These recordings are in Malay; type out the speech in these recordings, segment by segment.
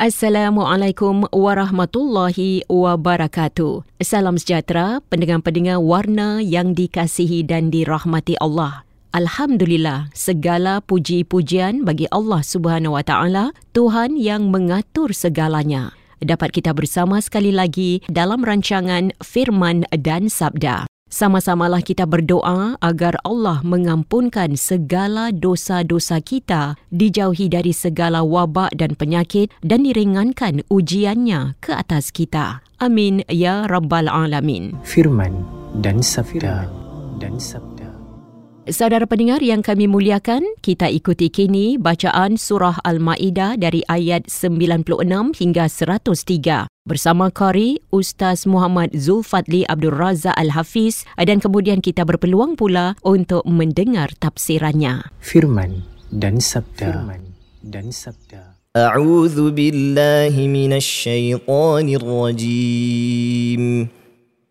Assalamualaikum warahmatullahi wabarakatuh. Salam sejahtera pendengar-pendengar warna yang dikasihi dan dirahmati Allah. Alhamdulillah, segala puji-pujian bagi Allah Subhanahu Wa Taala, Tuhan yang mengatur segalanya. Dapat kita bersama sekali lagi dalam rancangan Firman dan Sabda. Sama-samalah kita berdoa agar Allah mengampunkan segala dosa-dosa kita, dijauhi dari segala wabak dan penyakit dan diringankan ujiannya ke atas kita. Amin ya rabbal alamin. Firman dan sabda dan sabda. Saudara pendengar yang kami muliakan, kita ikuti kini bacaan surah Al-Maidah dari ayat 96 hingga 103 bersama Qari Ustaz Muhammad Zulfadli Abdul Razak Al-Hafiz dan kemudian kita berpeluang pula untuk mendengar tafsirannya. Firman dan sabda. Firman dan sabda. A'udzu billahi minasy syaithanir rajim.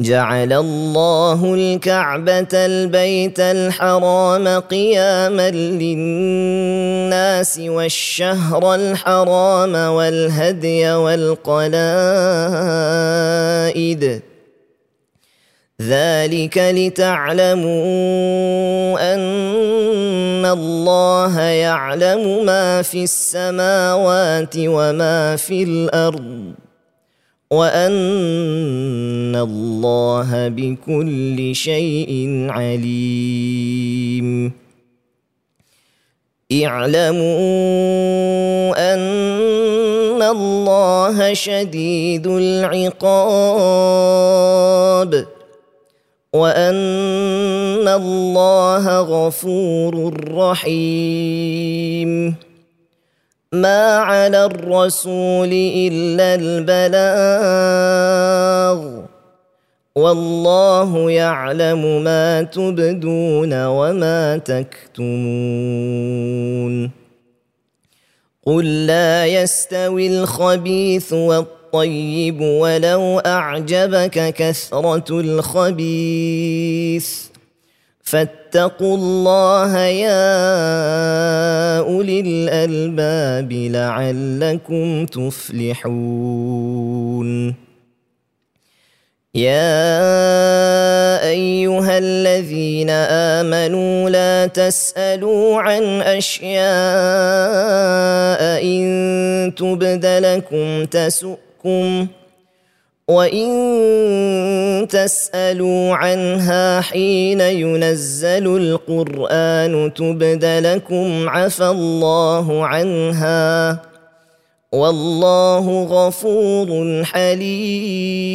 جعل الله الكعبة البيت الحرام قياما للناس والشهر الحرام والهدي والقلائد. ذلك لتعلموا أن الله يعلم ما في السماوات وما في الأرض. وان الله بكل شيء عليم. اعلموا ان الله شديد العقاب. وان الله غفور رحيم. ما على الرسول إلا البلاغ. والله يعلم ما تبدون وما تكتمون. قل لا يستوي الخبيث والطيب ولو أعجبك كثرة الخبيث. فاتقوا الله يا أولي الألباب لعلكم تفلحون. يا أيها الذين آمنوا لا تسألوا عن أشياء إن تبد لكم تسؤكم وان تسالوا عنها حين ينزل القران تبد لكم عفى الله عنها والله غفور حليم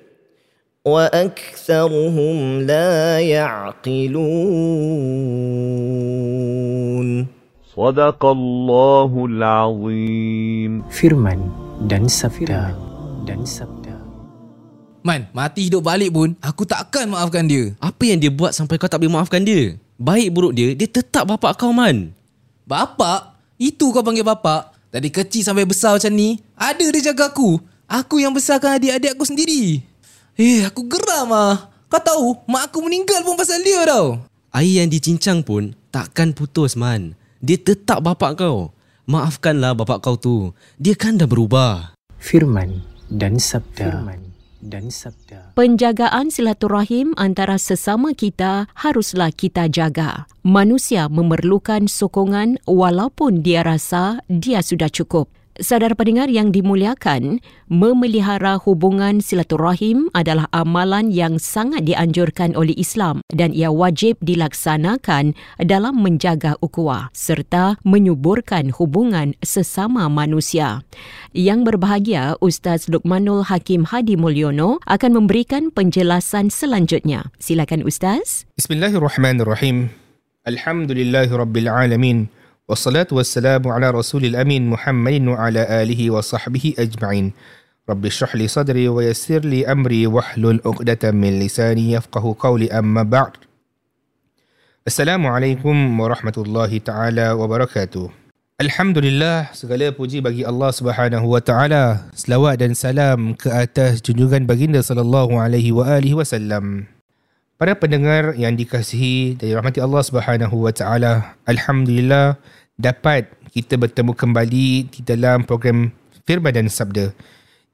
واكثرهم لا يعقلون صدق الله العظيم Firman dan sabda dan sabda Man, mati hidup balik pun aku takkan maafkan dia. Apa yang dia buat sampai kau tak boleh maafkan dia? Baik buruk dia, dia tetap bapak kau man. Bapak? Itu kau panggil bapak? Dari kecil sampai besar macam ni, ada dia jaga aku. Aku yang besarkan adik-adik aku sendiri. Eh, aku geram ah. Kau tahu, mak aku meninggal pun pasal dia tau. Air yang dicincang pun takkan putus man. Dia tetap bapak kau. Maafkanlah bapak kau tu. Dia kan dah berubah. Firman dan sabda Firman dan sabda Penjagaan silaturahim antara sesama kita haruslah kita jaga. Manusia memerlukan sokongan walaupun dia rasa dia sudah cukup. Saudara pendengar yang dimuliakan, memelihara hubungan silaturahim adalah amalan yang sangat dianjurkan oleh Islam dan ia wajib dilaksanakan dalam menjaga ukhuwah serta menyuburkan hubungan sesama manusia. Yang berbahagia, Ustaz Lukmanul Hakim Hadi Mulyono akan memberikan penjelasan selanjutnya. Silakan Ustaz. Bismillahirrahmanirrahim. Alhamdulillahirabbilalamin. Wassalatu wassalamu ala rasulil amin Muhammadin wa ala alihi wa sahbihi ajma'in. Rabbi syrah li sadri wa yassir li amri wahlul uqdatan min lisani yafqahu qawli amma ba'd. Assalamualaikum warahmatullahi taala wabarakatuh. Alhamdulillah segala puji bagi Allah Subhanahu wa taala. Selawat dan salam ke atas junjungan baginda sallallahu alaihi wa alihi wasallam. Para pendengar yang dikasihi dari rahmati Allah Subhanahu wa taala, alhamdulillah dapat kita bertemu kembali di dalam program Firman dan Sabda.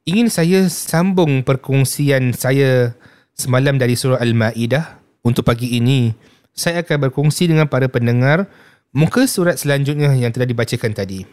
Ingin saya sambung perkongsian saya semalam dari surah Al-Maidah untuk pagi ini. Saya akan berkongsi dengan para pendengar muka surat selanjutnya yang telah dibacakan tadi.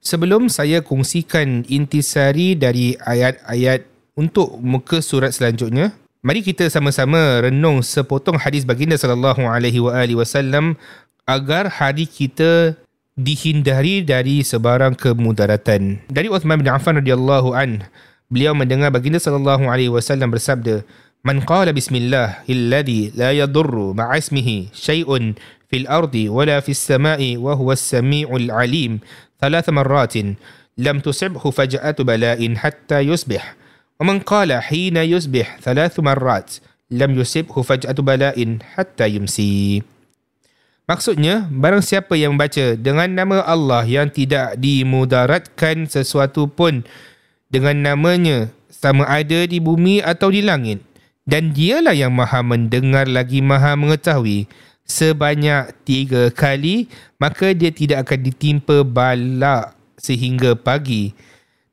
Sebelum saya kongsikan intisari dari ayat-ayat untuk muka surat selanjutnya, mari kita sama-sama renung sepotong hadis baginda sallallahu alaihi wasallam agar hari kita dihindari dari sebarang kemudaratan. Dari Uthman bin Affan radhiyallahu an, beliau mendengar baginda sallallahu alaihi wasallam bersabda, "Man qala bismillah alladhi la yadurru ma'a ismihi shay'un fil ardi wala fis sama'i wa huwa as-sami'ul 'alim thalath marratin lam tusibhu faj'atu bala'in hatta yusbih." ومن قال حين يصبح ثلاث مرات لم يصبه فجأة بلاء حتى يمسي Maksudnya, barang siapa yang membaca dengan nama Allah yang tidak dimudaratkan sesuatu pun dengan namanya sama ada di bumi atau di langit dan dialah yang maha mendengar lagi maha mengetahui sebanyak tiga kali maka dia tidak akan ditimpa balak sehingga pagi.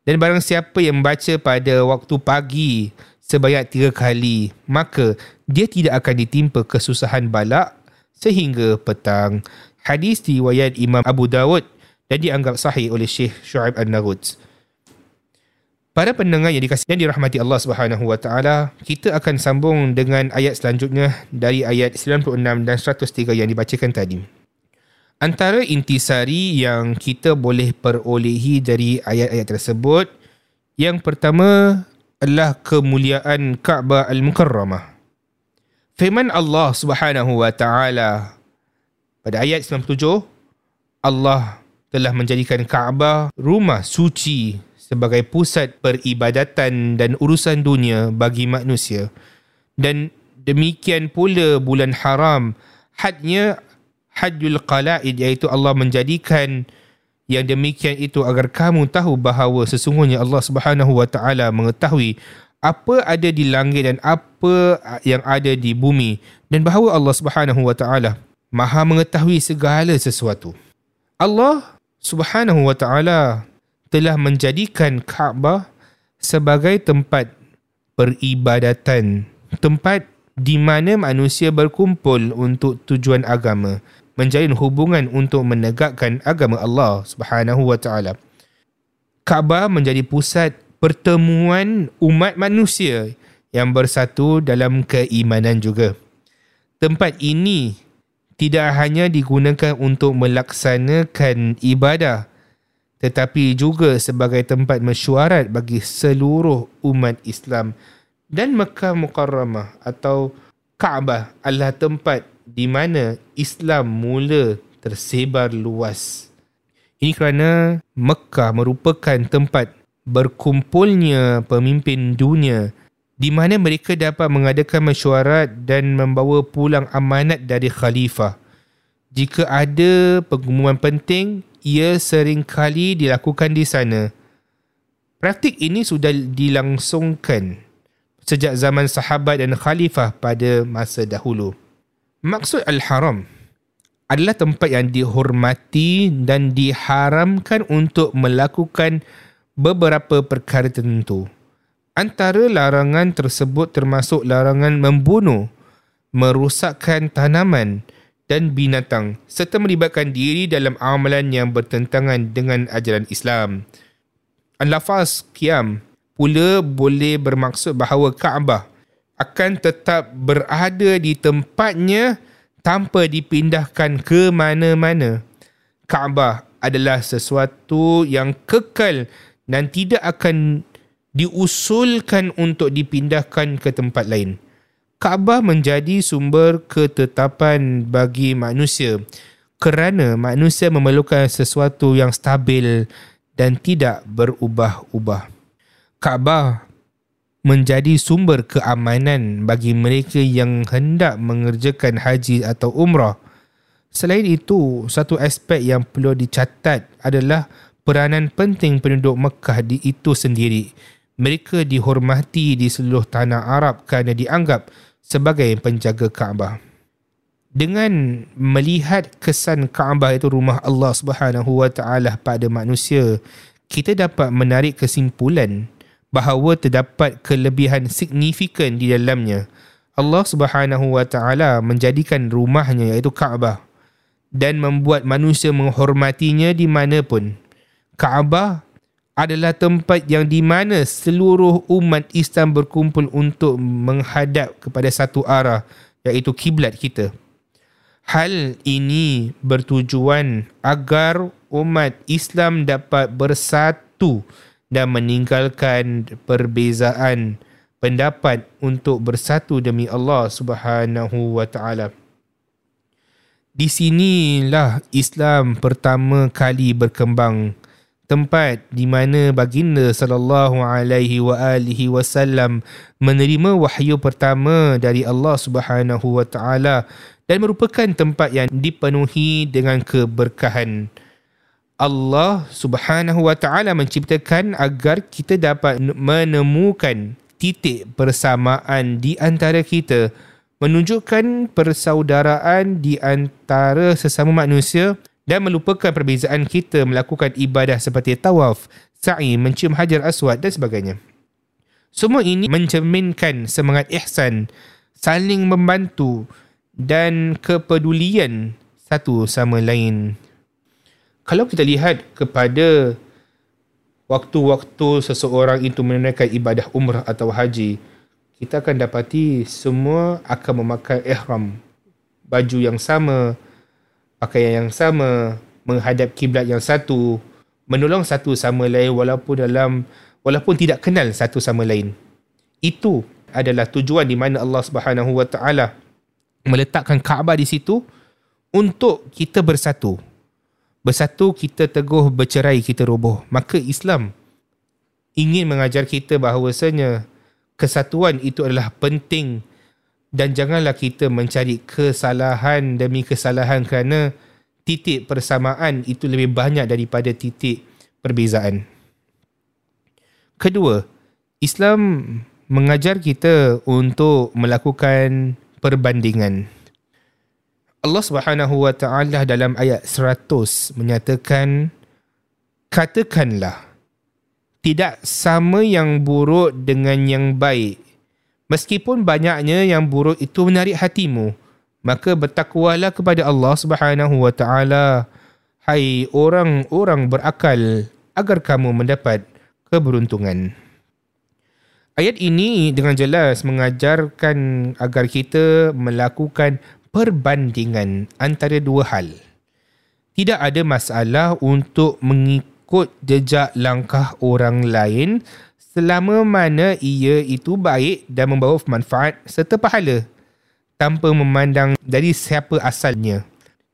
Dan barang siapa yang membaca pada waktu pagi sebanyak tiga kali maka dia tidak akan ditimpa kesusahan balak sehingga petang. Hadis riwayat Imam Abu Dawud dan dianggap sahih oleh Syekh Shu'aib An-Naguds. Para pendengar yang dikasihi dan dirahmati Allah Subhanahu wa taala, kita akan sambung dengan ayat selanjutnya dari ayat 96 dan 103 yang dibacakan tadi. Antara intisari yang kita boleh perolehi dari ayat-ayat tersebut, yang pertama adalah kemuliaan Kaabah Al-Mukarramah. Firman Allah Subhanahu wa taala pada ayat 97 Allah telah menjadikan Kaabah rumah suci sebagai pusat peribadatan dan urusan dunia bagi manusia. Dan demikian pula bulan haram hadnya hajjul qalaid iaitu Allah menjadikan yang demikian itu agar kamu tahu bahawa sesungguhnya Allah Subhanahu wa taala mengetahui apa ada di langit dan apa yang ada di bumi dan bahawa Allah Subhanahu wa taala Maha mengetahui segala sesuatu. Allah Subhanahu wa taala telah menjadikan Kaabah sebagai tempat peribadatan, tempat di mana manusia berkumpul untuk tujuan agama, menjalin hubungan untuk menegakkan agama Allah Subhanahu wa taala. Kaabah menjadi pusat pertemuan umat manusia yang bersatu dalam keimanan juga. Tempat ini tidak hanya digunakan untuk melaksanakan ibadah tetapi juga sebagai tempat mesyuarat bagi seluruh umat Islam dan Mekah Mukarramah atau Kaabah adalah tempat di mana Islam mula tersebar luas. Ini kerana Mekah merupakan tempat berkumpulnya pemimpin dunia di mana mereka dapat mengadakan mesyuarat dan membawa pulang amanat dari khalifah. Jika ada pengumuman penting, ia sering kali dilakukan di sana. Praktik ini sudah dilangsungkan sejak zaman sahabat dan khalifah pada masa dahulu. Maksud Al-Haram adalah tempat yang dihormati dan diharamkan untuk melakukan beberapa perkara tertentu. Antara larangan tersebut termasuk larangan membunuh, merosakkan tanaman dan binatang serta melibatkan diri dalam amalan yang bertentangan dengan ajaran Islam. Al-Lafaz Qiyam pula boleh bermaksud bahawa Kaabah akan tetap berada di tempatnya tanpa dipindahkan ke mana-mana. Kaabah adalah sesuatu yang kekal dan tidak akan diusulkan untuk dipindahkan ke tempat lain. Kaabah menjadi sumber ketetapan bagi manusia kerana manusia memerlukan sesuatu yang stabil dan tidak berubah-ubah. Kaabah menjadi sumber keamanan bagi mereka yang hendak mengerjakan haji atau umrah. Selain itu, satu aspek yang perlu dicatat adalah peranan penting penduduk Mekah di itu sendiri mereka dihormati di seluruh tanah Arab kerana dianggap sebagai penjaga Kaabah. Dengan melihat kesan Kaabah itu rumah Allah Subhanahu Wa Taala pada manusia, kita dapat menarik kesimpulan bahawa terdapat kelebihan signifikan di dalamnya. Allah Subhanahu Wa Taala menjadikan rumahnya iaitu Kaabah dan membuat manusia menghormatinya di mana pun. Kaabah adalah tempat yang di mana seluruh umat Islam berkumpul untuk menghadap kepada satu arah iaitu kiblat kita. Hal ini bertujuan agar umat Islam dapat bersatu dan meninggalkan perbezaan pendapat untuk bersatu demi Allah Subhanahu wa taala. Di sinilah Islam pertama kali berkembang tempat di mana baginda sallallahu alaihi wa alihi wasallam menerima wahyu pertama dari Allah Subhanahu wa taala dan merupakan tempat yang dipenuhi dengan keberkahan. Allah Subhanahu wa taala menciptakan agar kita dapat menemukan titik persamaan di antara kita menunjukkan persaudaraan di antara sesama manusia dan melupakan perbezaan kita melakukan ibadah seperti tawaf, sa'i, mencium hajar aswad dan sebagainya. Semua ini mencerminkan semangat ihsan, saling membantu dan kepedulian satu sama lain. Kalau kita lihat kepada waktu-waktu seseorang itu menunaikan ibadah umrah atau haji, kita akan dapati semua akan memakai ihram, baju yang sama, pakaian yang sama, menghadap kiblat yang satu, menolong satu sama lain walaupun dalam walaupun tidak kenal satu sama lain. Itu adalah tujuan di mana Allah Subhanahu Wa Taala meletakkan Kaabah di situ untuk kita bersatu. Bersatu kita teguh bercerai kita roboh. Maka Islam ingin mengajar kita bahawasanya kesatuan itu adalah penting dan janganlah kita mencari kesalahan demi kesalahan kerana titik persamaan itu lebih banyak daripada titik perbezaan. Kedua, Islam mengajar kita untuk melakukan perbandingan. Allah Subhanahu wa taala dalam ayat 100 menyatakan katakanlah tidak sama yang buruk dengan yang baik Meskipun banyaknya yang buruk itu menarik hatimu, maka bertakwalah kepada Allah Subhanahu wa taala. Hai orang-orang berakal agar kamu mendapat keberuntungan. Ayat ini dengan jelas mengajarkan agar kita melakukan perbandingan antara dua hal. Tidak ada masalah untuk mengikut jejak langkah orang lain selama mana ia itu baik dan membawa manfaat serta pahala tanpa memandang dari siapa asalnya.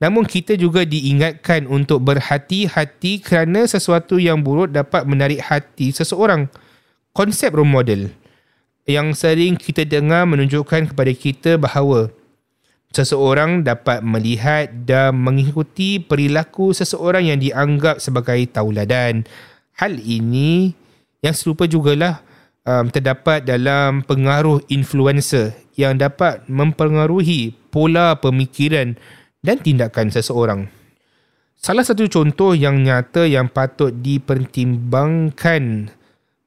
Namun kita juga diingatkan untuk berhati-hati kerana sesuatu yang buruk dapat menarik hati seseorang konsep role model yang sering kita dengar menunjukkan kepada kita bahawa seseorang dapat melihat dan mengikuti perilaku seseorang yang dianggap sebagai tauladan. Hal ini yang serupa jugalah um, terdapat dalam pengaruh influencer yang dapat mempengaruhi pola pemikiran dan tindakan seseorang. Salah satu contoh yang nyata yang patut dipertimbangkan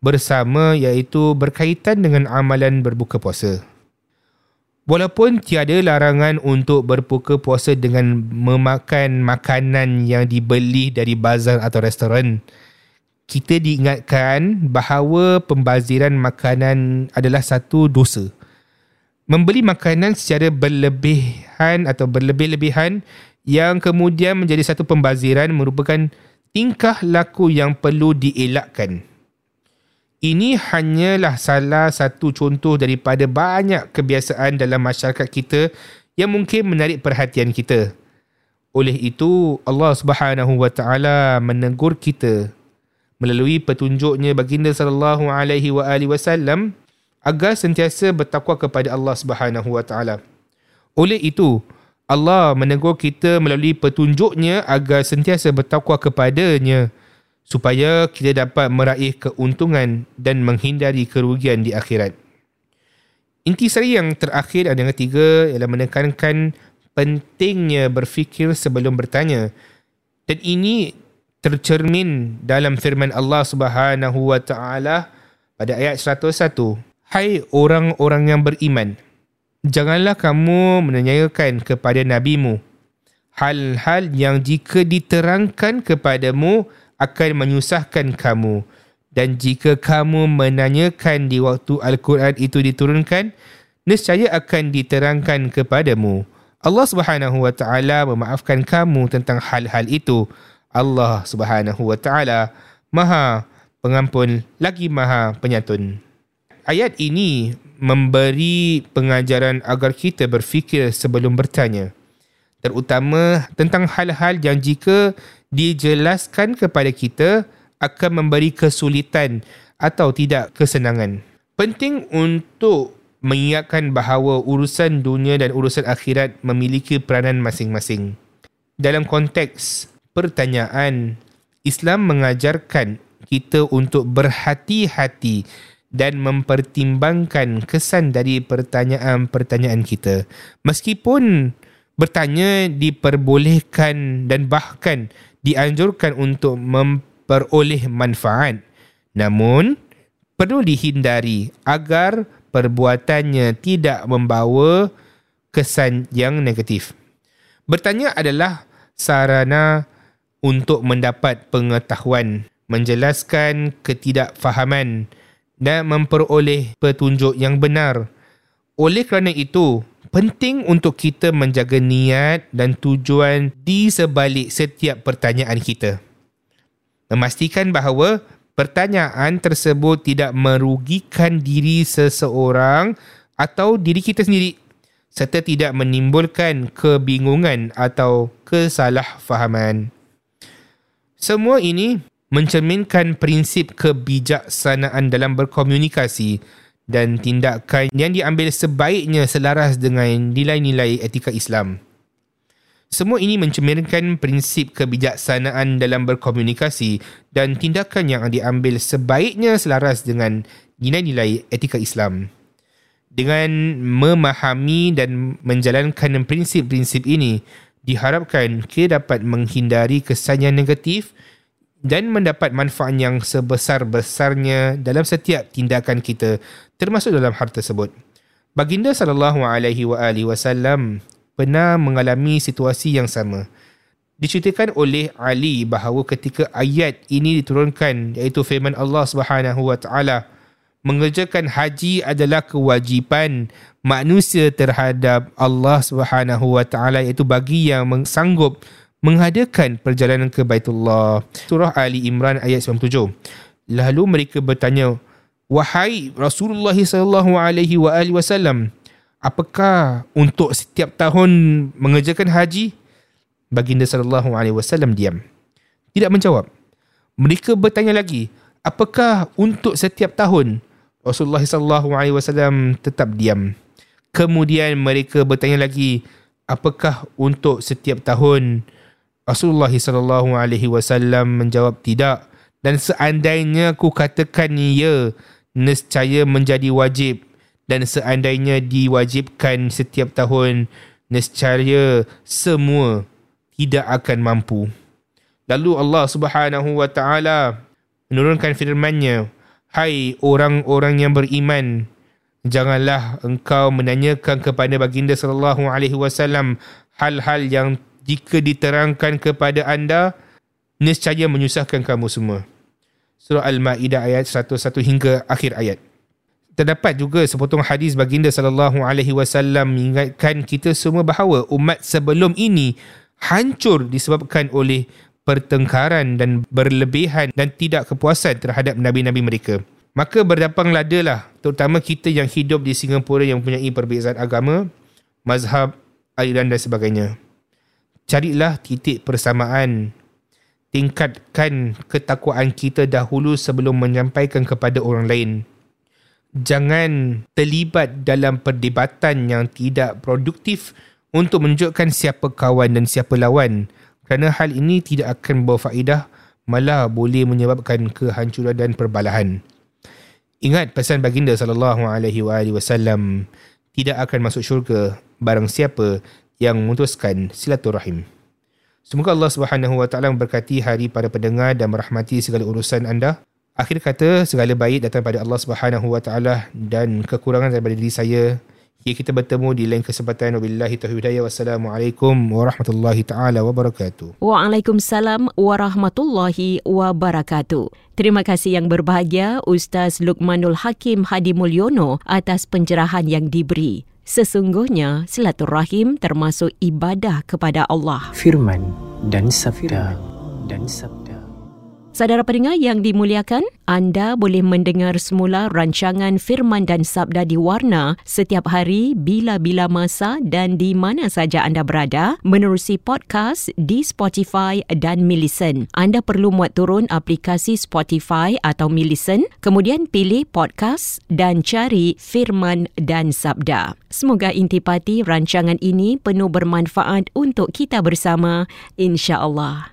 bersama iaitu berkaitan dengan amalan berbuka puasa. Walaupun tiada larangan untuk berbuka puasa dengan memakan makanan yang dibeli dari bazar atau restoran, kita diingatkan bahawa pembaziran makanan adalah satu dosa. Membeli makanan secara berlebihan atau berlebih-lebihan yang kemudian menjadi satu pembaziran merupakan tingkah laku yang perlu dielakkan. Ini hanyalah salah satu contoh daripada banyak kebiasaan dalam masyarakat kita yang mungkin menarik perhatian kita. Oleh itu, Allah Subhanahu Wa Taala menegur kita melalui petunjuknya baginda sallallahu alaihi wa alihi wasallam agar sentiasa bertakwa kepada Allah Subhanahu Wa Taala. Oleh itu, Allah menegur kita melalui petunjuknya agar sentiasa bertakwa kepadanya supaya kita dapat meraih keuntungan dan menghindari kerugian di akhirat. Intisari yang terakhir dan yang ketiga ialah menekankan pentingnya berfikir sebelum bertanya. Dan ini tercermin dalam firman Allah Subhanahu wa taala pada ayat 101. Hai orang-orang yang beriman, janganlah kamu menanyakan kepada nabimu. Hal-hal yang jika diterangkan kepadamu akan menyusahkan kamu. Dan jika kamu menanyakan di waktu Al-Quran itu diturunkan nescaya akan diterangkan kepadamu. Allah Subhanahu wa taala memaafkan kamu tentang hal-hal itu Allah Subhanahu wa taala Maha pengampun lagi Maha penyantun Ayat ini memberi pengajaran agar kita berfikir sebelum bertanya terutama tentang hal-hal yang jika dijelaskan kepada kita akan memberi kesulitan atau tidak kesenangan. Penting untuk mengingatkan bahawa urusan dunia dan urusan akhirat memiliki peranan masing-masing. Dalam konteks pertanyaan, Islam mengajarkan kita untuk berhati-hati dan mempertimbangkan kesan dari pertanyaan-pertanyaan kita. Meskipun bertanya diperbolehkan dan bahkan dianjurkan untuk memperoleh manfaat. Namun, perlu dihindari agar perbuatannya tidak membawa kesan yang negatif. Bertanya adalah sarana untuk mendapat pengetahuan, menjelaskan ketidakfahaman dan memperoleh petunjuk yang benar. Oleh kerana itu, penting untuk kita menjaga niat dan tujuan di sebalik setiap pertanyaan kita. Memastikan bahawa pertanyaan tersebut tidak merugikan diri seseorang atau diri kita sendiri serta tidak menimbulkan kebingungan atau kesalahfahaman. Semua ini mencerminkan prinsip kebijaksanaan dalam berkomunikasi dan tindakan yang diambil sebaiknya selaras dengan nilai-nilai etika Islam. Semua ini mencerminkan prinsip kebijaksanaan dalam berkomunikasi dan tindakan yang diambil sebaiknya selaras dengan nilai-nilai etika Islam. Dengan memahami dan menjalankan prinsip-prinsip ini, diharapkan kita dapat menghindari kesan yang negatif dan mendapat manfaat yang sebesar-besarnya dalam setiap tindakan kita termasuk dalam hal tersebut. Baginda sallallahu alaihi wa alihi wasallam pernah mengalami situasi yang sama. Diceritakan oleh Ali bahawa ketika ayat ini diturunkan iaitu firman Allah Subhanahu wa taala mengerjakan haji adalah kewajipan manusia terhadap Allah Subhanahu wa taala iaitu bagi yang sanggup mengadakan perjalanan ke Baitullah. Surah Ali Imran ayat 97. Lalu mereka bertanya, "Wahai Rasulullah sallallahu alaihi wa alihi wasallam, apakah untuk setiap tahun mengerjakan haji?" Baginda sallallahu alaihi wasallam diam. Tidak menjawab. Mereka bertanya lagi, "Apakah untuk setiap tahun?" Rasulullah sallallahu alaihi wasallam tetap diam. Kemudian mereka bertanya lagi, "Apakah untuk setiap tahun?" Rasulullah sallallahu alaihi wasallam menjawab tidak dan seandainya ku katakan ya nescaya menjadi wajib dan seandainya diwajibkan setiap tahun nescaya semua tidak akan mampu. Lalu Allah Subhanahu wa taala menurunkan firman-Nya, "Hai orang-orang yang beriman, janganlah engkau menanyakan kepada baginda sallallahu alaihi wasallam hal-hal yang jika diterangkan kepada anda nescaya menyusahkan kamu semua." Surah Al-Maidah ayat 101 hingga akhir ayat. Terdapat juga sepotong hadis baginda sallallahu alaihi wasallam mengingatkan kita semua bahawa umat sebelum ini hancur disebabkan oleh pertengkaran dan berlebihan dan tidak kepuasan terhadap nabi-nabi mereka. Maka berdapang ladalah terutama kita yang hidup di Singapura yang mempunyai perbezaan agama, mazhab, aliran dan sebagainya. Carilah titik persamaan. Tingkatkan ketakwaan kita dahulu sebelum menyampaikan kepada orang lain. Jangan terlibat dalam perdebatan yang tidak produktif untuk menunjukkan siapa kawan dan siapa lawan kerana hal ini tidak akan membawa faedah malah boleh menyebabkan kehancuran dan perbalahan. Ingat pesan baginda sallallahu alaihi wasallam tidak akan masuk syurga barang siapa yang memutuskan silaturahim. Semoga Allah Subhanahu wa taala memberkati hari para pendengar dan merahmati segala urusan anda. Akhir kata segala baik datang pada Allah Subhanahu wa taala dan kekurangan daripada diri saya Hingga kita bertemu di lain kesempatan. Wabillahi taufiq hidayah. Wassalamualaikum warahmatullahi taala wabarakatuh. Waalaikumsalam warahmatullahi wabarakatuh. Terima kasih yang berbahagia Ustaz Lukmanul Hakim Hadi Mulyono atas pencerahan yang diberi. Sesungguhnya silaturahim termasuk ibadah kepada Allah. Firman dan sabda dan sabda. Saudara pendengar yang dimuliakan, anda boleh mendengar semula rancangan Firman dan Sabda di Warna setiap hari bila-bila masa dan di mana saja anda berada menerusi podcast di Spotify dan Millicent. Anda perlu muat turun aplikasi Spotify atau Millicent, kemudian pilih podcast dan cari Firman dan Sabda. Semoga intipati rancangan ini penuh bermanfaat untuk kita bersama, insya-Allah.